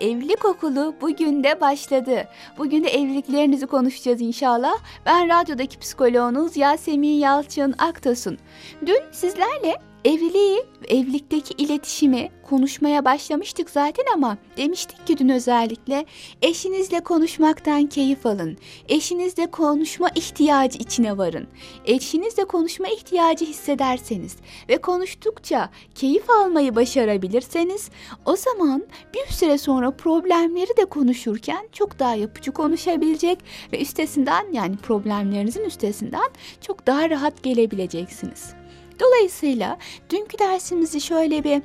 evlilik okulu bugün de başladı. Bugün de evliliklerinizi konuşacağız inşallah. Ben radyodaki psikoloğunuz Yasemin Yalçın Aktos'un. Dün sizlerle evliliği, evlilikteki iletişimi konuşmaya başlamıştık zaten ama demiştik ki dün özellikle eşinizle konuşmaktan keyif alın. Eşinizle konuşma ihtiyacı içine varın. Eşinizle konuşma ihtiyacı hissederseniz ve konuştukça keyif almayı başarabilirseniz o zaman bir süre sonra problemleri de konuşurken çok daha yapıcı konuşabilecek ve üstesinden yani problemlerinizin üstesinden çok daha rahat gelebileceksiniz. Dolayısıyla dünkü dersimizi şöyle bir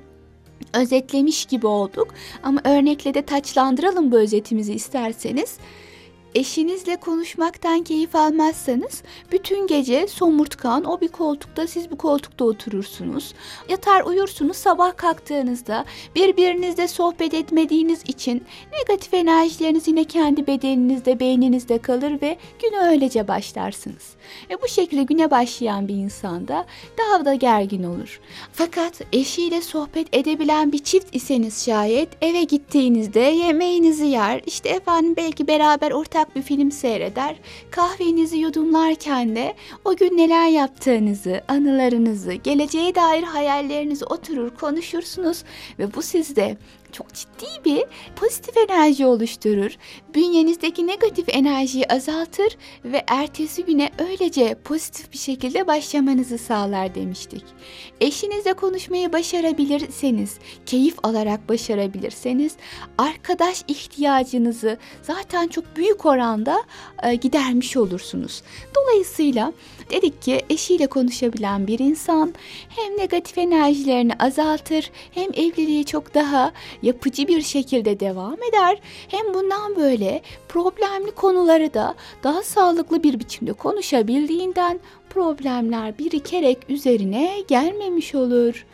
özetlemiş gibi olduk ama örnekle de taçlandıralım bu özetimizi isterseniz. Eşinizle konuşmaktan keyif almazsanız bütün gece somurtkan o bir koltukta siz bu koltukta oturursunuz. Yatar uyursunuz sabah kalktığınızda birbirinizle sohbet etmediğiniz için negatif enerjileriniz yine kendi bedeninizde beyninizde kalır ve güne öylece başlarsınız. Ve bu şekilde güne başlayan bir insanda daha da gergin olur. Fakat eşiyle sohbet edebilen bir çift iseniz şayet eve gittiğinizde yemeğinizi yer işte efendim belki beraber ortak bir film seyreder, kahvenizi yudumlarken de o gün neler yaptığınızı, anılarınızı, geleceğe dair hayallerinizi oturur konuşursunuz ve bu sizde çok ciddi bir pozitif enerji oluşturur. Bünyenizdeki negatif enerjiyi azaltır ve ertesi güne öylece pozitif bir şekilde başlamanızı sağlar demiştik. Eşinizle konuşmayı başarabilirseniz, keyif alarak başarabilirseniz arkadaş ihtiyacınızı zaten çok büyük oranda e, gidermiş olursunuz. Dolayısıyla dedik ki eşiyle konuşabilen bir insan hem negatif enerjilerini azaltır hem evliliği çok daha yapıcı bir şekilde devam eder. Hem bundan böyle problemli konuları da daha sağlıklı bir biçimde konuşabildiğinden problemler birikerek üzerine gelmemiş olur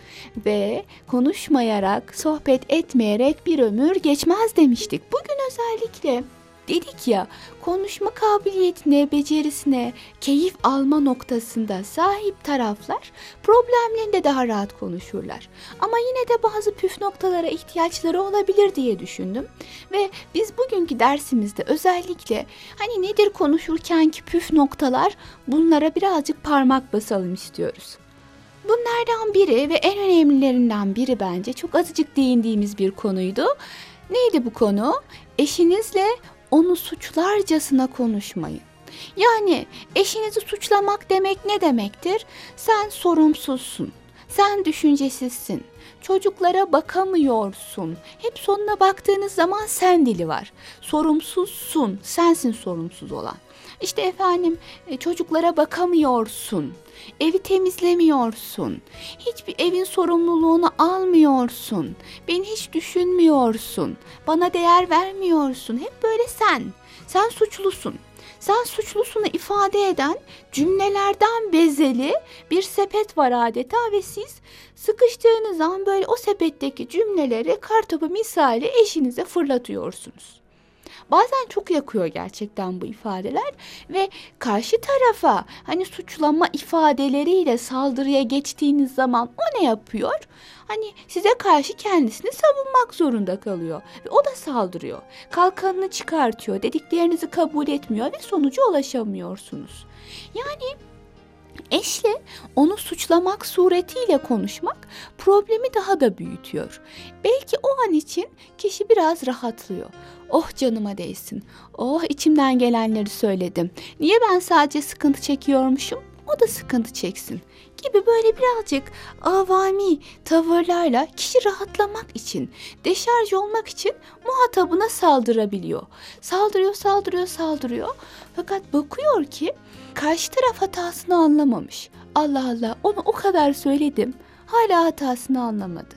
ve konuşmayarak, sohbet etmeyerek bir ömür geçmez demiştik. Bugün özellikle dedik ya konuşma kabiliyetine, becerisine, keyif alma noktasında sahip taraflar problemlerinde daha rahat konuşurlar. Ama yine de bazı püf noktalara ihtiyaçları olabilir diye düşündüm. Ve biz bugünkü dersimizde özellikle hani nedir konuşurkenki püf noktalar bunlara birazcık parmak basalım istiyoruz. Bunlardan biri ve en önemlilerinden biri bence çok azıcık değindiğimiz bir konuydu. Neydi bu konu? Eşinizle onu suçlarcasına konuşmayın. Yani eşinizi suçlamak demek ne demektir? Sen sorumsuzsun. Sen düşüncesizsin. Çocuklara bakamıyorsun. Hep sonuna baktığınız zaman sen dili var. Sorumsuzsun. Sensin sorumsuz olan. İşte efendim e, çocuklara bakamıyorsun. Evi temizlemiyorsun. Hiçbir evin sorumluluğunu almıyorsun. Beni hiç düşünmüyorsun. Bana değer vermiyorsun. Hep böyle sen. Sen suçlusun. Sen suçlusunu ifade eden cümlelerden bezeli bir sepet var adeta ve siz sıkıştığınız zaman böyle o sepetteki cümleleri kartopu misali eşinize fırlatıyorsunuz. Bazen çok yakıyor gerçekten bu ifadeler ve karşı tarafa hani suçlama ifadeleriyle saldırıya geçtiğiniz zaman o ne yapıyor? Hani size karşı kendisini savunmak zorunda kalıyor ve o da saldırıyor. Kalkanını çıkartıyor, dediklerinizi kabul etmiyor ve sonuca ulaşamıyorsunuz. Yani Eşle onu suçlamak suretiyle konuşmak problemi daha da büyütüyor. Belki o an için kişi biraz rahatlıyor. Oh canıma değsin. Oh içimden gelenleri söyledim. Niye ben sadece sıkıntı çekiyormuşum? O da sıkıntı çeksin gibi böyle birazcık avami tavırlarla kişi rahatlamak için, deşarj olmak için muhatabına saldırabiliyor. Saldırıyor, saldırıyor, saldırıyor. Fakat bakıyor ki karşı taraf hatasını anlamamış. Allah Allah onu o kadar söyledim hala hatasını anlamadı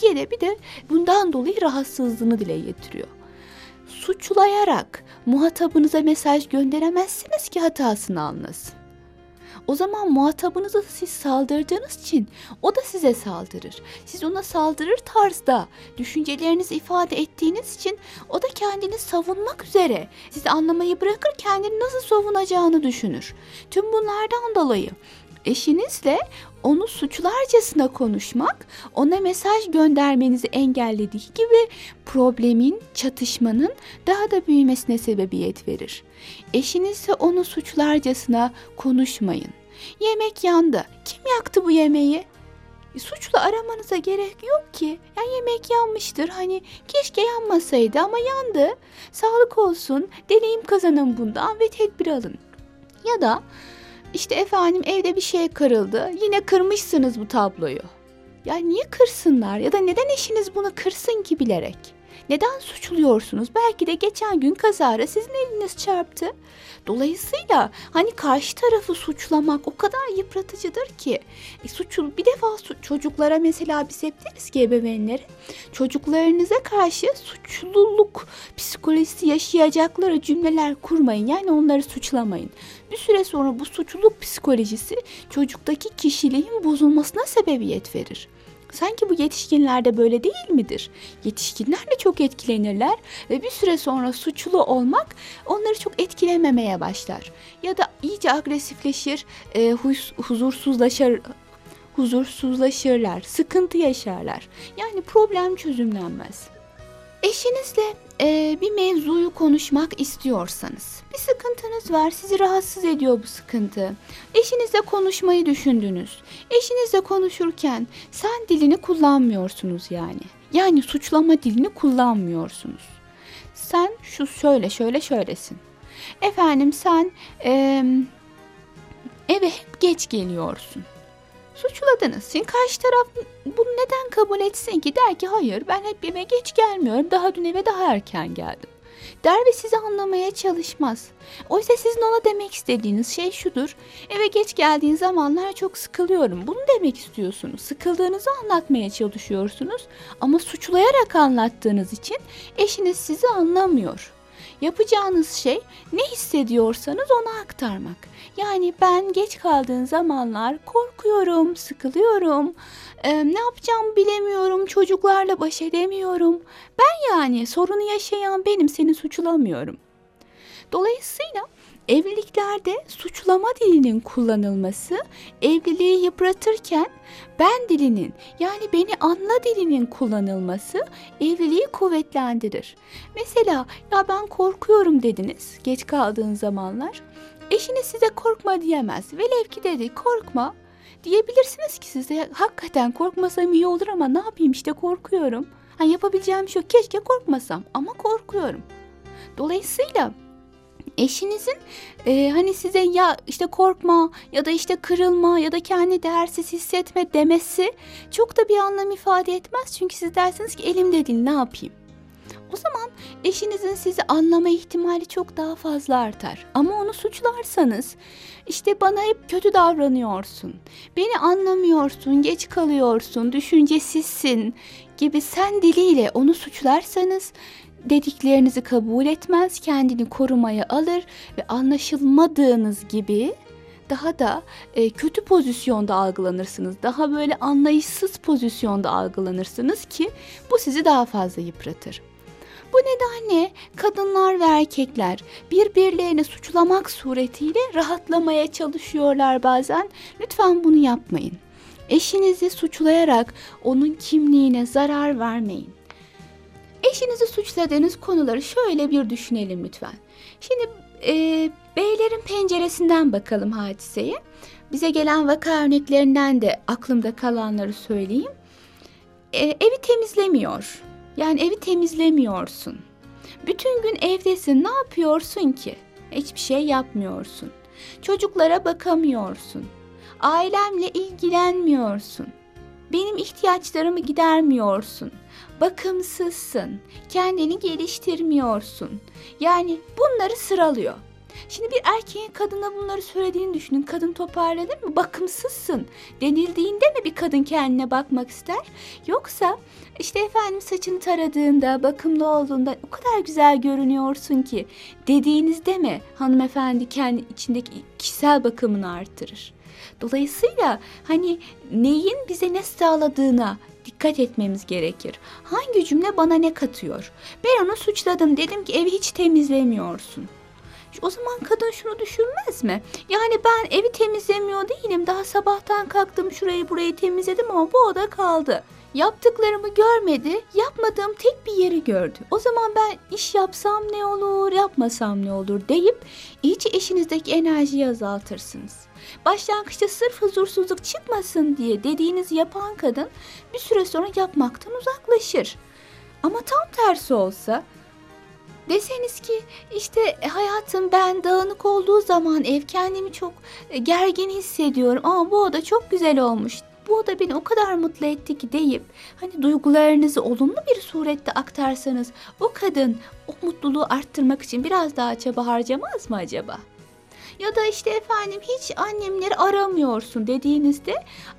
diye de bir de bundan dolayı rahatsızlığını dile getiriyor. Suçlayarak muhatabınıza mesaj gönderemezsiniz ki hatasını anlasın. O zaman muhatabınıza siz saldırdığınız için o da size saldırır. Siz ona saldırır tarzda düşüncelerinizi ifade ettiğiniz için o da kendini savunmak üzere sizi anlamayı bırakır kendini nasıl savunacağını düşünür. Tüm bunlardan dolayı eşinizle onu suçlarcasına konuşmak ona mesaj göndermenizi engellediği gibi problemin, çatışmanın daha da büyümesine sebebiyet verir. Eşinizle onu suçlarcasına konuşmayın. Yemek yandı. Kim yaktı bu yemeği? E, Suçla aramanıza gerek yok ki. Yani yemek yanmıştır. Hani keşke yanmasaydı ama yandı. Sağlık olsun. Deneyim kazanın bundan ve tedbir alın. Ya da işte efendim evde bir şey kırıldı. Yine kırmışsınız bu tabloyu. Ya niye kırsınlar ya da neden eşiniz bunu kırsın ki bilerek? Neden suçluyorsunuz? Belki de geçen gün kazara sizin eliniz çarptı. Dolayısıyla hani karşı tarafı suçlamak o kadar yıpratıcıdır ki. E, suçlu bir defa su- çocuklara mesela biz hep deriz ki ebeveynlere çocuklarınıza karşı suçluluk psikolojisi yaşayacakları cümleler kurmayın. Yani onları suçlamayın. Bir süre sonra bu suçluluk psikolojisi çocuktaki kişiliğin bozulmasına sebebiyet verir. Sanki bu yetişkinlerde böyle değil midir? Yetişkinler de çok etkilenirler ve bir süre sonra suçlu olmak onları çok etkilememeye başlar. Ya da iyice agresifleşir, e, huzursuzlaşır, huzursuzlaşırlar, sıkıntı yaşarlar. Yani problem çözümlenmez. Eşinizle e, bir mevzuyu konuşmak istiyorsanız, bir sıkıntınız var, sizi rahatsız ediyor bu sıkıntı. Eşinizle konuşmayı düşündünüz. Eşinizle konuşurken sen dilini kullanmıyorsunuz yani. Yani suçlama dilini kullanmıyorsunuz. Sen şu şöyle şöyle şöylesin. Efendim sen e, eve hep geç geliyorsun. Suçladınız. Şimdi karşı taraf bunu neden kabul etsin ki? Der ki hayır ben hep eve geç gelmiyorum. Daha dün eve daha erken geldim. Der ve sizi anlamaya çalışmaz. Oysa sizin ona demek istediğiniz şey şudur. Eve geç geldiğin zamanlar çok sıkılıyorum. Bunu demek istiyorsunuz. Sıkıldığınızı anlatmaya çalışıyorsunuz. Ama suçlayarak anlattığınız için eşiniz sizi anlamıyor. Yapacağınız şey ne hissediyorsanız ona aktarmak. Yani ben geç kaldığın zamanlar korkuyorum, sıkılıyorum, e, ne yapacağımı bilemiyorum, çocuklarla baş edemiyorum. Ben yani sorunu yaşayan benim seni suçlamıyorum. Dolayısıyla evliliklerde suçlama dilinin kullanılması evliliği yıpratırken ben dilinin yani beni anla dilinin kullanılması evliliği kuvvetlendirir. Mesela ya ben korkuyorum dediniz geç kaldığın zamanlar. Eşiniz size korkma diyemez. Velev ki dedi korkma diyebilirsiniz ki size hakikaten korkmasam iyi olur ama ne yapayım işte korkuyorum. Ha, yapabileceğim şey yok keşke korkmasam ama korkuyorum. Dolayısıyla eşinizin e, hani size ya işte korkma ya da işte kırılma ya da kendi değersiz hissetme demesi çok da bir anlam ifade etmez. Çünkü siz dersiniz ki elimde değil ne yapayım? O zaman eşinizin sizi anlama ihtimali çok daha fazla artar. Ama onu suçlarsanız işte bana hep kötü davranıyorsun. Beni anlamıyorsun, geç kalıyorsun, düşüncesizsin gibi sen diliyle onu suçlarsanız dediklerinizi kabul etmez, kendini korumaya alır ve anlaşılmadığınız gibi daha da e, kötü pozisyonda algılanırsınız. Daha böyle anlayışsız pozisyonda algılanırsınız ki bu sizi daha fazla yıpratır. Bu nedenle kadınlar ve erkekler birbirlerini suçlamak suretiyle rahatlamaya çalışıyorlar bazen. Lütfen bunu yapmayın. Eşinizi suçlayarak onun kimliğine zarar vermeyin. Eşinizi suçladığınız konuları şöyle bir düşünelim lütfen. Şimdi e, beylerin penceresinden bakalım hadiseye. Bize gelen vaka örneklerinden de aklımda kalanları söyleyeyim. E, evi temizlemiyor. Yani evi temizlemiyorsun. Bütün gün evdesin. Ne yapıyorsun ki? Hiçbir şey yapmıyorsun. Çocuklara bakamıyorsun. Ailemle ilgilenmiyorsun. Benim ihtiyaçlarımı gidermiyorsun. Bakımsızsın. Kendini geliştirmiyorsun. Yani bunları sıralıyor. Şimdi bir erkeğin kadına bunları söylediğini düşünün. Kadın toparlanır mı? Bakımsızsın denildiğinde mi bir kadın kendine bakmak ister? Yoksa işte efendim saçını taradığında, bakımlı olduğunda o kadar güzel görünüyorsun ki dediğinizde mi hanımefendi kendi içindeki kişisel bakımını artırır? Dolayısıyla hani neyin bize ne sağladığına dikkat etmemiz gerekir. Hangi cümle bana ne katıyor? Ben onu suçladım. Dedim ki evi hiç temizlemiyorsun. O zaman kadın şunu düşünmez mi? Yani ben evi temizlemiyor değilim. Daha sabahtan kalktım şurayı burayı temizledim ama bu oda kaldı. Yaptıklarımı görmedi, yapmadığım tek bir yeri gördü. O zaman ben iş yapsam ne olur, yapmasam ne olur deyip iyice eşinizdeki enerjiyi azaltırsınız. Başlangıçta sırf huzursuzluk çıkmasın diye dediğinizi yapan kadın bir süre sonra yapmaktan uzaklaşır. Ama tam tersi olsa deseniz ki işte e, hayatım ben dağınık olduğu zaman ev kendimi çok e, gergin hissediyorum ama bu oda çok güzel olmuş. Bu oda beni o kadar mutlu etti ki deyip hani duygularınızı olumlu bir surette aktarsanız o kadın o mutluluğu arttırmak için biraz daha çaba harcamaz mı acaba? Ya da işte efendim hiç annemleri aramıyorsun dediğinizde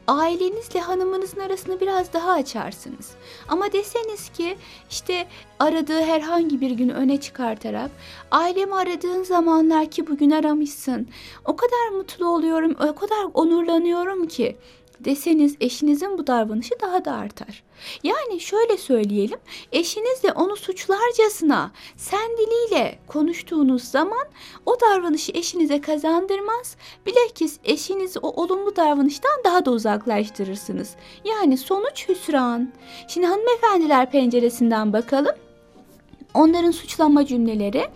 ailenizle hanımınızın arasını biraz daha açarsınız. Ama deseniz ki işte aradığı herhangi bir günü öne çıkartarak ailemi aradığın zamanlar ki bugün aramışsın. O kadar mutlu oluyorum, o kadar onurlanıyorum ki deseniz eşinizin bu davranışı daha da artar. Yani şöyle söyleyelim, eşinizle onu suçlarcasına sen diliyle konuştuğunuz zaman o davranışı eşinize kazandırmaz. Bilakis eşinizi o olumlu davranıştan daha da uzaklaştırırsınız. Yani sonuç hüsran. Şimdi hanımefendiler penceresinden bakalım. Onların suçlama cümleleri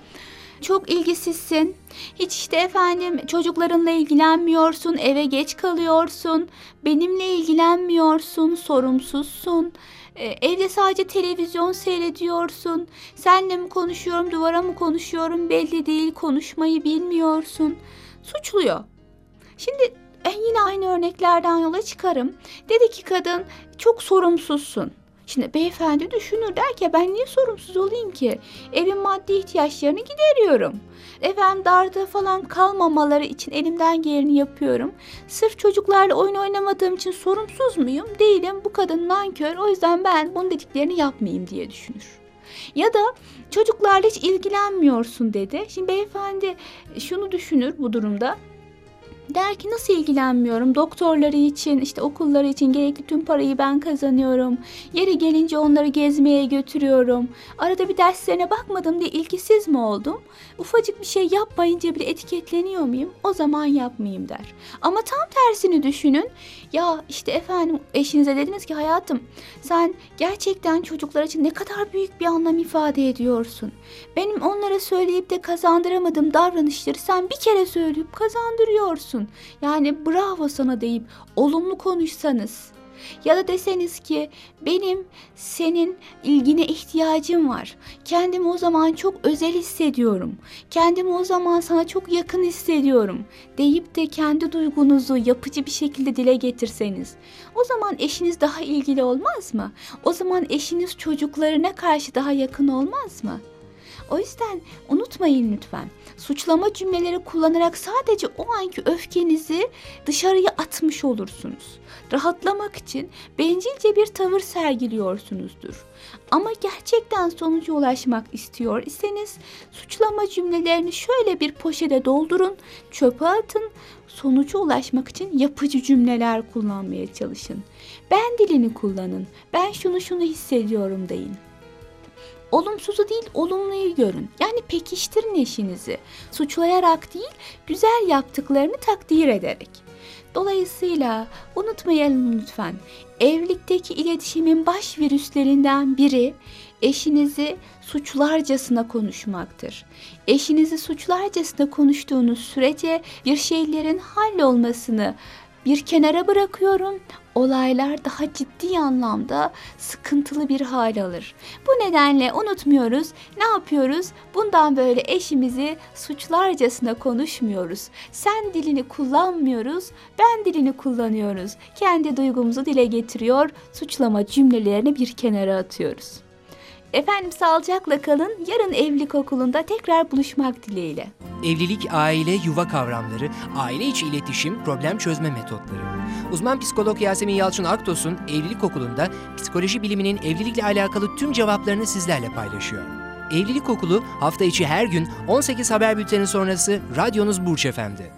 çok ilgisizsin. Hiç işte efendim çocuklarınla ilgilenmiyorsun, eve geç kalıyorsun, benimle ilgilenmiyorsun, sorumsuzsun. Ee, evde sadece televizyon seyrediyorsun. Senle mi konuşuyorum, duvara mı konuşuyorum belli değil, konuşmayı bilmiyorsun. Suçluyor. Şimdi yine aynı örneklerden yola çıkarım. Dedi ki kadın çok sorumsuzsun. Şimdi beyefendi düşünür der ki ben niye sorumsuz olayım ki? Evin maddi ihtiyaçlarını gideriyorum. Efendim darda falan kalmamaları için elimden geleni yapıyorum. Sırf çocuklarla oyun oynamadığım için sorumsuz muyum? Değilim. Bu kadın nankör. O yüzden ben bunun dediklerini yapmayayım diye düşünür. Ya da çocuklarla hiç ilgilenmiyorsun dedi. Şimdi beyefendi şunu düşünür bu durumda. Der ki nasıl ilgilenmiyorum? Doktorları için, işte okulları için gerekli tüm parayı ben kazanıyorum. Yeri gelince onları gezmeye götürüyorum. Arada bir derslerine bakmadım diye ilgisiz mi oldum? Ufacık bir şey yapmayınca bile etiketleniyor muyum? O zaman yapmayayım der. Ama tam tersini düşünün. Ya işte efendim eşinize dediniz ki hayatım sen gerçekten çocuklar için ne kadar büyük bir anlam ifade ediyorsun. Benim onlara söyleyip de kazandıramadığım davranışları sen bir kere söyleyip kazandırıyorsun. Yani bravo sana deyip olumlu konuşsanız ya da deseniz ki benim senin ilgine ihtiyacım var. Kendimi o zaman çok özel hissediyorum. Kendimi o zaman sana çok yakın hissediyorum deyip de kendi duygunuzu yapıcı bir şekilde dile getirseniz o zaman eşiniz daha ilgili olmaz mı? O zaman eşiniz çocuklarına karşı daha yakın olmaz mı? O yüzden unutmayın lütfen. Suçlama cümleleri kullanarak sadece o anki öfkenizi dışarıya atmış olursunuz. Rahatlamak için bencilce bir tavır sergiliyorsunuzdur. Ama gerçekten sonuca ulaşmak istiyor iseniz suçlama cümlelerini şöyle bir poşete doldurun, çöpe atın. Sonuca ulaşmak için yapıcı cümleler kullanmaya çalışın. Ben dilini kullanın. Ben şunu şunu hissediyorum deyin. Olumsuzu değil olumluyu görün. Yani pekiştirin eşinizi. Suçlayarak değil güzel yaptıklarını takdir ederek. Dolayısıyla unutmayalım lütfen. Evlilikteki iletişimin baş virüslerinden biri eşinizi suçlarcasına konuşmaktır. Eşinizi suçlarcasına konuştuğunuz sürece bir şeylerin hallolmasını bir kenara bırakıyorum. Olaylar daha ciddi anlamda sıkıntılı bir hal alır. Bu nedenle unutmuyoruz. Ne yapıyoruz? Bundan böyle eşimizi suçlarcasına konuşmuyoruz. Sen dilini kullanmıyoruz, ben dilini kullanıyoruz. Kendi duygumuzu dile getiriyor, suçlama cümlelerini bir kenara atıyoruz. Efendim sağlıcakla kalın. Yarın evlilik okulunda tekrar buluşmak dileğiyle. Evlilik, aile, yuva kavramları, aile içi iletişim, problem çözme metotları. Uzman psikolog Yasemin Yalçın Aktos'un Evlilik Okulu'nda psikoloji biliminin evlilikle alakalı tüm cevaplarını sizlerle paylaşıyor. Evlilik Okulu hafta içi her gün 18 haber bülteni sonrası radyonuz Burç Efendi.